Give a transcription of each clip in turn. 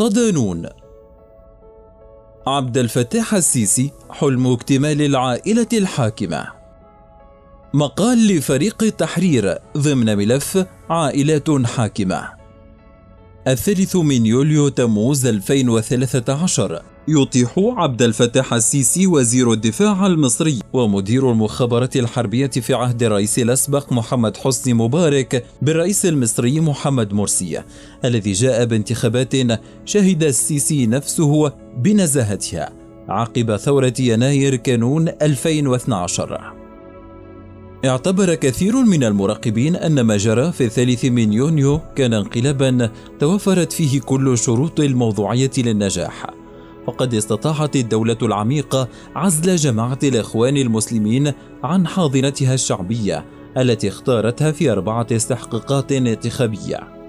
صدانون عبد الفتاح السيسي حلم اكتمال العائلة الحاكمة. مقال لفريق التحرير ضمن ملف عائلات حاكمة. الثالث من يوليو تموز 2013 يطيح عبد الفتاح السيسي وزير الدفاع المصري. ومدير المخابرات الحربية في عهد الرئيس الأسبق محمد حسني مبارك بالرئيس المصري محمد مرسي الذي جاء بانتخابات شهد السيسي نفسه بنزاهتها عقب ثورة يناير كانون 2012 اعتبر كثير من المراقبين أن ما جرى في الثالث من يونيو كان انقلابا توفرت فيه كل شروط الموضوعية للنجاح. فقد استطاعت الدولة العميقة عزل جماعة الإخوان المسلمين عن حاضنتها الشعبية التي اختارتها في أربعة استحقاقات انتخابية.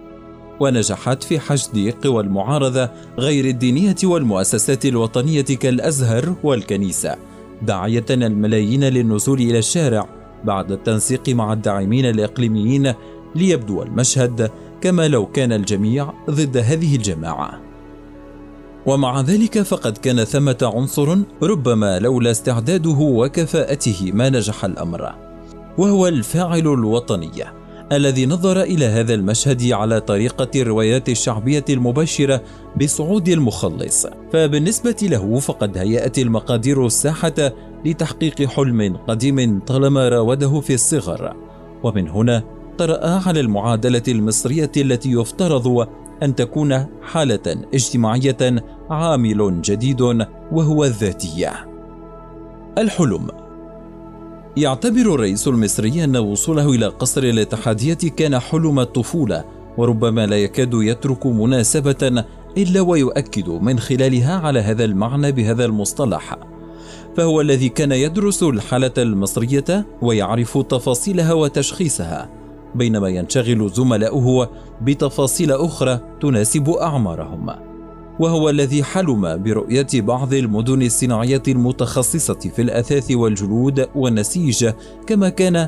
ونجحت في حشد قوى المعارضة غير الدينية والمؤسسات الوطنية كالأزهر والكنيسة داعية الملايين للنزول إلى الشارع بعد التنسيق مع الداعمين الإقليميين ليبدو المشهد كما لو كان الجميع ضد هذه الجماعة. ومع ذلك فقد كان ثمة عنصر ربما لولا استعداده وكفاءته ما نجح الأمر وهو الفاعل الوطني الذي نظر إلى هذا المشهد على طريقة الروايات الشعبية المبشرة بصعود المخلص. فبالنسبة له فقد هيأت المقادير الساحة لتحقيق حلم قديم طالما راوده في الصغر. ومن هنا طرأ على المعادلة المصرية التي يفترض أن تكون حالة اجتماعية عامل جديد وهو الذاتية. الحلم. يعتبر الرئيس المصري أن وصوله إلى قصر الاتحادية كان حلم الطفولة وربما لا يكاد يترك مناسبة إلا ويؤكد من خلالها على هذا المعنى بهذا المصطلح. فهو الذي كان يدرس الحالة المصرية ويعرف تفاصيلها وتشخيصها. بينما ينشغل زملاؤه بتفاصيل أخرى تناسب أعمارهم. وهو الذي حلم برؤية بعض المدن الصناعية المتخصصة في الأثاث والجلود والنسيج كما كان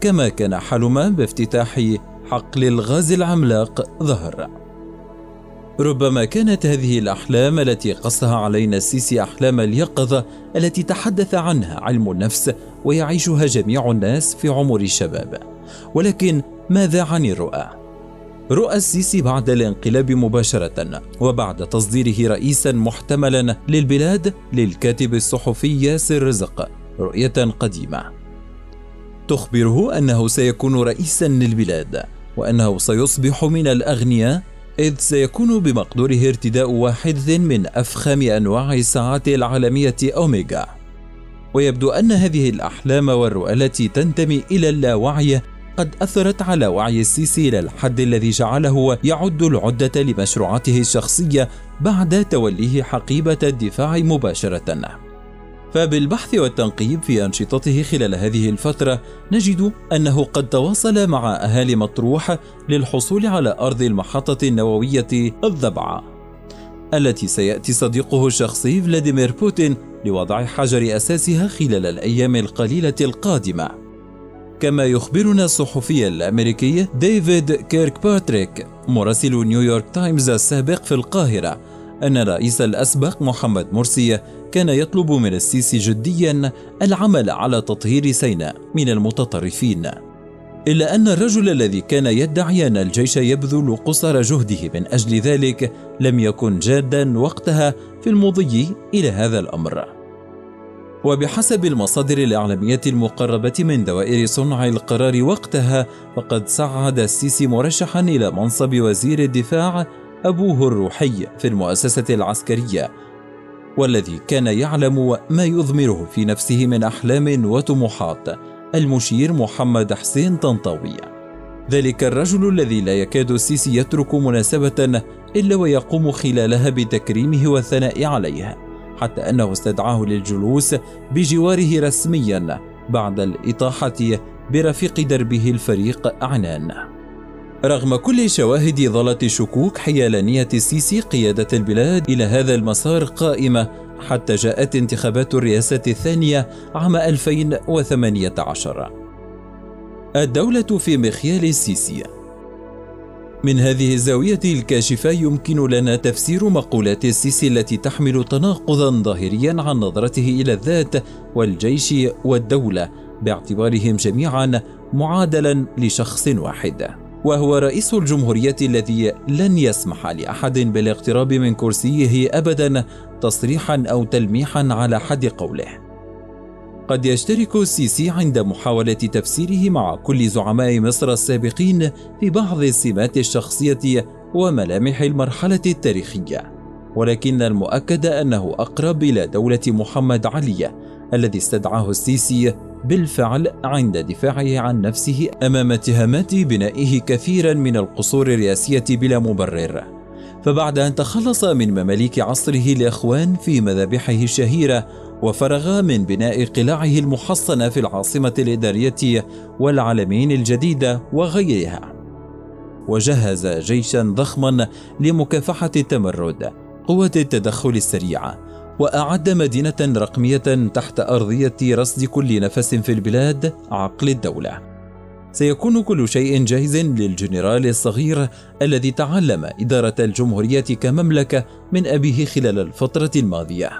كما كان حلم بافتتاح حقل الغاز العملاق ظهر. ربما كانت هذه الأحلام التي قصها علينا السيسي أحلام اليقظة التي تحدث عنها علم النفس ويعيشها جميع الناس في عمر الشباب. ولكن ماذا عن الرؤى؟ رؤى السيسي بعد الانقلاب مباشرة وبعد تصديره رئيسا محتملا للبلاد للكاتب الصحفي ياسر رزق رؤية قديمة. تخبره أنه سيكون رئيسا للبلاد وأنه سيصبح من الأغنياء إذ سيكون بمقدوره ارتداء واحد من أفخم أنواع الساعات العالمية أوميجا ويبدو أن هذه الأحلام والرؤى التي تنتمي إلى اللاوعي قد أثرت على وعي السيسي إلى الحد الذي جعله يعد العدة لمشروعاته الشخصية بعد توليه حقيبة الدفاع مباشرة. فبالبحث والتنقيب في أنشطته خلال هذه الفترة نجد أنه قد تواصل مع أهالي مطروح للحصول على أرض المحطة النووية الضبعة التي سيأتي صديقه الشخصي فلاديمير بوتين لوضع حجر أساسها خلال الأيام القليلة القادمة. كما يخبرنا الصحفي الأمريكي ديفيد كيرك باتريك مراسل نيويورك تايمز السابق في القاهرة أن الرئيس الأسبق محمد مرسي كان يطلب من السيسي جديا العمل على تطهير سيناء من المتطرفين. إلا أن الرجل الذي كان يدعي أن الجيش يبذل قصارى جهده من أجل ذلك لم يكن جادا وقتها في المضي إلى هذا الأمر. وبحسب المصادر الإعلامية المقربة من دوائر صنع القرار وقتها فقد صعد السيسي مرشحا إلى منصب وزير الدفاع أبوه الروحي في المؤسسة العسكرية والذي كان يعلم ما يضمره في نفسه من أحلام وطموحات المشير محمد حسين طنطاوي. ذلك الرجل الذي لا يكاد السيسي يترك مناسبة إلا ويقوم خلالها بتكريمه والثناء عليه حتى أنه استدعاه للجلوس بجواره رسميا بعد الإطاحة برفيق دربه الفريق عنان رغم كل شواهد ظلت الشكوك حيال نية السيسي قيادة البلاد إلى هذا المسار قائمة حتى جاءت انتخابات الرئاسة الثانية عام 2018 الدولة في مخيال السيسي من هذه الزاوية الكاشفة يمكن لنا تفسير مقولات السيسي التي تحمل تناقضا ظاهريا عن نظرته إلى الذات والجيش والدولة باعتبارهم جميعا معادلا لشخص واحد. وهو رئيس الجمهورية الذي لن يسمح لأحد بالاقتراب من كرسيه أبدا تصريحا أو تلميحا على حد قوله. قد يشترك السيسي عند محاولة تفسيره مع كل زعماء مصر السابقين في بعض السمات الشخصية وملامح المرحلة التاريخية، ولكن المؤكد أنه أقرب إلى دولة محمد علي الذي استدعاه السيسي بالفعل عند دفاعه عن نفسه أمام اتهامات بنائه كثيرا من القصور الرئاسية بلا مبرر. فبعد أن تخلص من مماليك عصره الإخوان في مذابحه الشهيرة وفرغ من بناء قلاعه المحصنة في العاصمة الإدارية والعالمين الجديدة وغيرها وجهز جيشا ضخما لمكافحة التمرد قوة التدخل السريعة وأعد مدينة رقمية تحت أرضية رصد كل نفس في البلاد عقل الدولة. سيكون كل شيء جاهز للجنرال الصغير الذي تعلم إدارة الجمهورية كمملكة من أبيه خلال الفترة الماضية.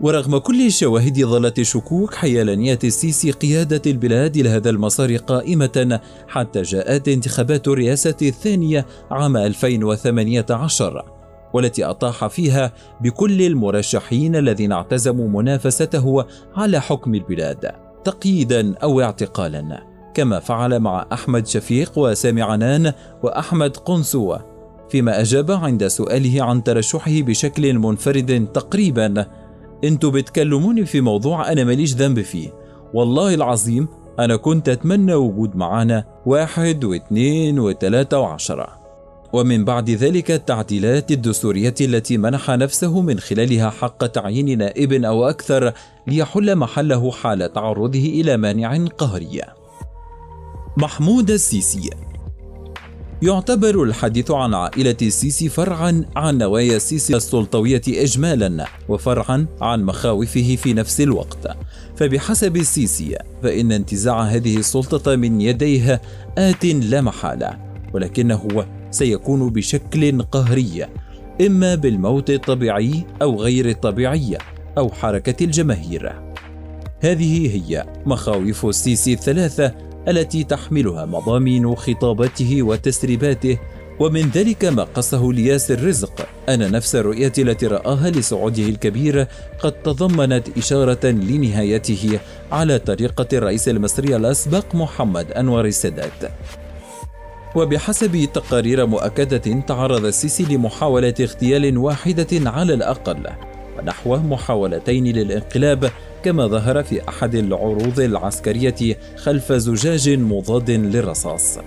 ورغم كل الشواهد ظلت الشكوك حيال نية السيسي قيادة البلاد إلى هذا المسار قائمة حتى جاءت انتخابات الرئاسة الثانية عام 2018 والتي أطاح فيها بكل المرشحين الذين اعتزموا منافسته على حكم البلاد تقييدا أو اعتقالا كما فعل مع أحمد شفيق وسامي عنان وأحمد قنصوة فيما أجاب عند سؤاله عن ترشحه بشكل منفرد تقريبا أنتوا بتكلموني في موضوع أنا ماليش ذنب فيه والله العظيم أنا كنت أتمنى وجود معانا واحد واثنين وثلاثة وعشرة. ومن بعد ذلك التعديلات الدستورية التي منح نفسه من خلالها حق تعيين نائب أو أكثر ليحل محله حال تعرضه إلى مانع قهري. محمود السيسي يعتبر الحديث عن عائلة السيسي فرعا عن نوايا السيسي السلطوية إجمالا وفرعا عن مخاوفه في نفس الوقت فبحسب السيسي فإن انتزاع هذه السلطة من يديه آت لا محالة ولكنه سيكون بشكل قهري إما بالموت الطبيعي أو غير الطبيعي أو حركة الجماهير. هذه هي مخاوف السيسي الثلاثة التي تحملها مضامين خطابته وتسريباته ومن ذلك ما قصه لياسر رزق أن نفس الرؤية التي رآها لصعوده الكبير قد تضمنت إشارة لنهايته على طريقة الرئيس المصري الأسبق محمد أنور السادات. وبحسب تقارير مؤكدة تعرض السيسي لمحاولة اغتيال واحدة على الأقل ونحو محاولتين للانقلاب كما ظهر في أحد العروض العسكرية خلف زجاج مضاد للرصاص.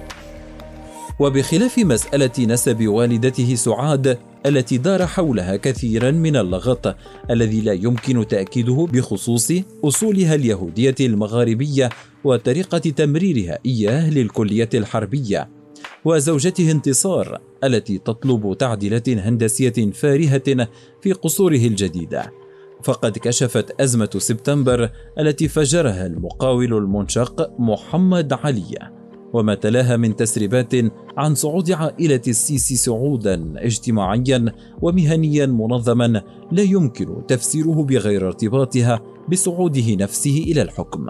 وبخلاف مسألة نسب والدته سعاد التي دار حولها كثيرا من اللغط الذي لا يمكن تأكيده بخصوص أصولها اليهودية المغاربية وطريقة تمريرها إياه للكلية الحربية وزوجته انتصار التي تطلب تعديلات هندسية فارهة في قصوره الجديدة فقد كشفت أزمة سبتمبر التي فجرها المقاول المنشق محمد علي وما تلاها من تسريبات عن صعود عائلة السيسي صعودا اجتماعيا ومهنيا منظما لا يمكن تفسيره بغير ارتباطها بصعوده نفسه إلى الحكم.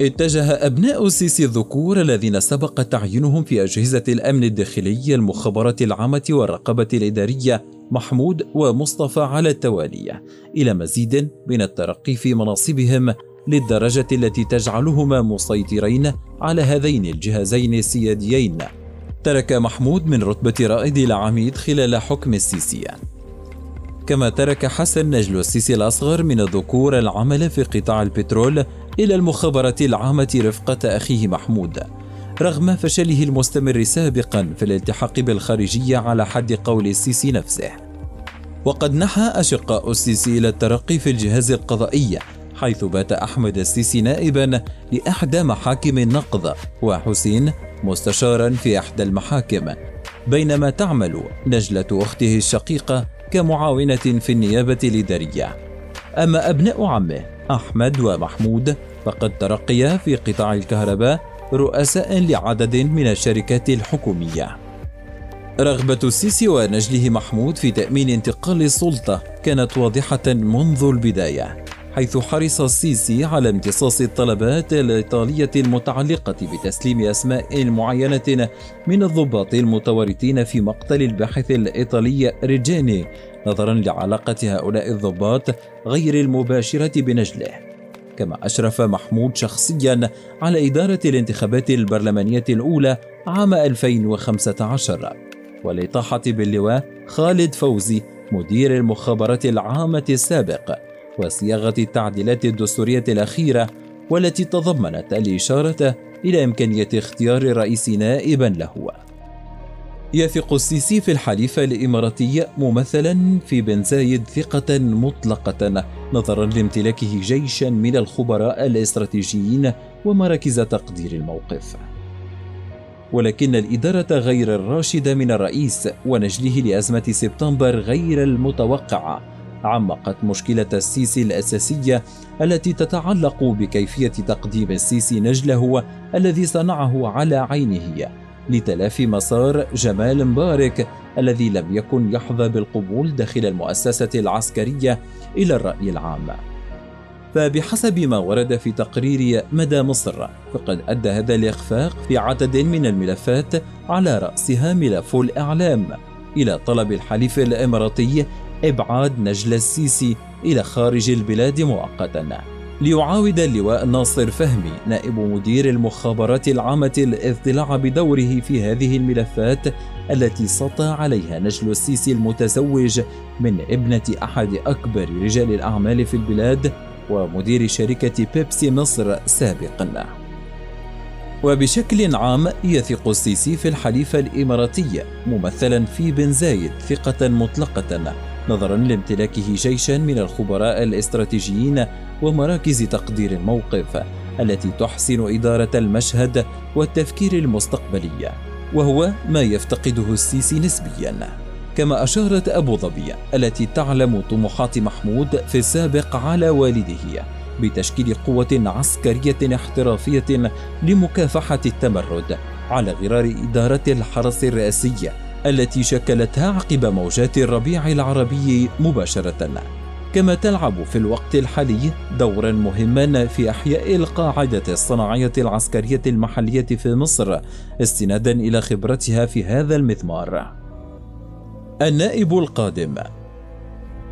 اتجه أبناء السيسي الذكور الذين سبق تعيينهم في أجهزة الأمن الداخلي المخابرات العامة والرقابة الإدارية محمود ومصطفى على التوالي إلى مزيد من الترقي في مناصبهم للدرجة التي تجعلهما مسيطرين على هذين الجهازين السياديين. ترك محمود من رتبة رائد العميد خلال حكم السيسي. كما ترك حسن نجل السيسي الأصغر من الذكور العمل في قطاع البترول إلى المخابرة العامة رفقة أخيه محمود. رغم فشله المستمر سابقا في الالتحاق بالخارجية على حد قول السيسي نفسه. وقد نحى أشقاء السيسي إلى الترقي في الجهاز القضائي حيث بات أحمد السيسي نائبا لإحدى محاكم النقض وحسين مستشارا في إحدى المحاكم. بينما تعمل نجلة أخته الشقيقة كمعاونة في النيابة الإدارية أما أبناء عمه أحمد ومحمود فقد ترقيا في قطاع الكهرباء رؤساء لعدد من الشركات الحكومية. رغبة السيسي ونجله محمود في تأمين انتقال السلطة كانت واضحة منذ البداية. حيث حرص السيسي على امتصاص الطلبات الإيطالية المتعلقة بتسليم أسماء معينة من الضباط المتورطين في مقتل الباحث الإيطالي ريجيني نظرا لعلاقة هؤلاء الضباط غير المباشرة بنجله. كما أشرف محمود شخصيا على إدارة الانتخابات البرلمانية الأولى عام 2015 والإطاحة باللواء خالد فوزي مدير المخابرات العامة السابق. وصياغة التعديلات الدستورية الأخيرة والتي تضمنت الإشارة إلى إمكانية اختيار رئيس نائبا له. يثق السيسي في الحليف الإماراتي ممثلا في بن زايد ثقة مطلقة نظرا لامتلاكه جيشا من الخبراء الاستراتيجيين ومراكز تقدير الموقف. ولكن الإدارة غير الراشدة من الرئيس ونجله لأزمة سبتمبر غير المتوقعة عمقت مشكلة السيسي الأساسية التي تتعلق بكيفية تقديم السيسي نجله الذي صنعه على عينه لتلافي مسار جمال مبارك الذي لم يكن يحظى بالقبول داخل المؤسسة العسكرية إلى الرأي العام. فبحسب ما ورد في تقرير مدى مصر فقد أدى هذا الإخفاق في عدد من الملفات على رأسها ملف الإعلام إلى طلب الحليف الإماراتي إبعاد نجل السيسي إلى خارج البلاد مؤقتا. ليعاود اللواء ناصر فهمي نائب مدير المخابرات العامة الاطلاع بدوره في هذه الملفات التي سطى عليها نجل السيسي المتزوج من ابنة أحد أكبر رجال الأعمال في البلاد ومدير شركة بيبسي مصر سابقا. وبشكل عام يثق السيسي في الحليفة الإماراتية ممثلا في بن زايد ثقة مطلقة. نظرا لامتلاكه جيشا من الخبراء الاستراتيجيين ومراكز تقدير الموقف التي تحسن إدارة المشهد والتفكير المستقبلي وهو ما يفتقده السيسي نسبيا. كما أشارت أبو ظبي التي تعلم طموحات محمود في السابق على والده بتشكيل قوة عسكرية احترافية لمكافحة التمرد على غرار إدارة الحرس الرئاسي. التي شكلتها عقب موجات الربيع العربي مباشرة. كما تلعب في الوقت الحالي دورا مهما في أحياء القاعدة الصناعية العسكرية المحلية في مصر استنادا إلى خبرتها في هذا المضمار النائب القادم.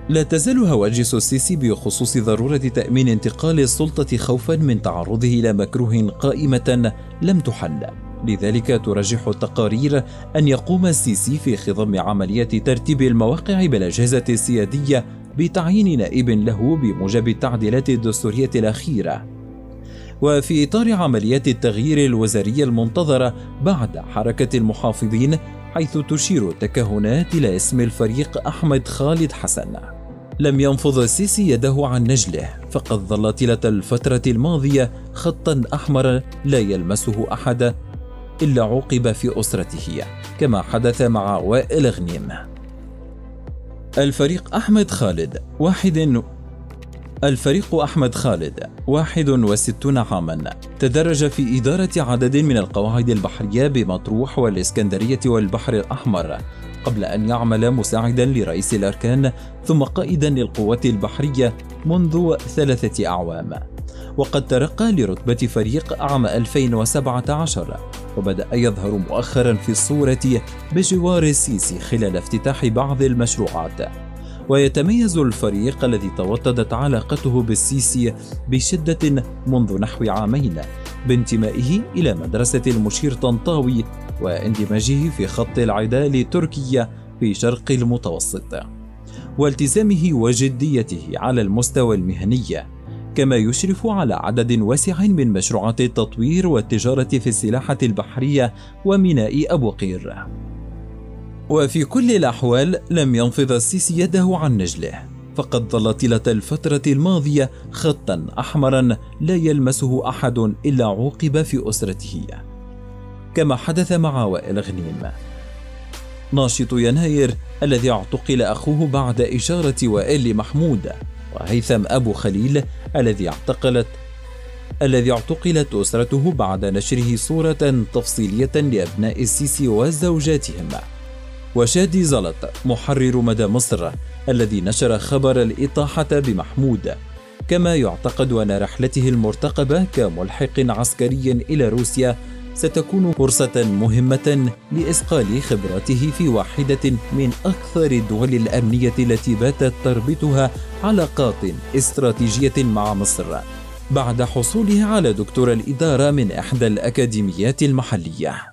لا تزال هواجس السيسي بخصوص ضرورة تأمين انتقال السلطة خوفا من تعرضه إلى مكروه قائمة لم تحل. لذلك ترجح التقارير أن يقوم السيسي في خضم عملية ترتيب المواقع بالأجهزة السيادية بتعيين نائب له بموجب التعديلات الدستورية الأخيرة. وفي إطار عمليات التغيير الوزارية المنتظرة بعد حركة المحافظين حيث تشير التكهنات إلى اسم الفريق أحمد خالد حسن. لم ينفض السيسي يده عن نجله فقد ظل طيلة الفترة الماضية خطا أحمر لا يلمسه أحد إلا عوقب في أسرته كما حدث مع وائل غنيم. الفريق أحمد خالد واحد الفريق أحمد خالد 61 عاما. تدرج في إدارة عدد من القواعد البحرية بمطروح والإسكندرية والبحر الأحمر. قبل أن يعمل مساعدا لرئيس الأركان ثم قائدا للقوات البحرية منذ ثلاثة أعوام. وقد ترقى لرتبة فريق عام 2017 وبدأ يظهر مؤخرا في الصورة بجوار السيسي خلال افتتاح بعض المشروعات. ويتميز الفريق الذي توطدت علاقته بالسيسي بشدة منذ نحو عامين بانتمائه إلى مدرسة المشير طنطاوي واندماجه في خط العداء لتركيا في شرق المتوسط والتزامه وجديته على المستوى المهني كما يشرف على عدد واسع من مشروعات التطوير والتجارة في السلاحة البحرية وميناء أبو قير. وفي كل الأحوال لم ينفض السيسي يده عن نجله، فقد ظل طيلة الفترة الماضية خطا أحمرا لا يلمسه أحد إلا عوقب في أسرته. كما حدث مع وائل غنيم. ناشط يناير الذي اعتقل أخوه بعد إشارة وائل محمود وهيثم أبو خليل الذي اعتقلت الذي اعتقلت أسرته بعد نشره صورة تفصيلية لأبناء السيسي وزوجاتهم وشادي زلط محرر مدى مصر الذي نشر خبر الإطاحة بمحمود كما يعتقد أن رحلته المرتقبة كملحق عسكري إلى روسيا ستكون فرصة مهمة لإسقال خبراته في واحدة من أكثر الدول الأمنية التي باتت تربطها علاقات استراتيجية مع مصر بعد حصوله على دكتور الإدارة من إحدى الأكاديميات المحلية.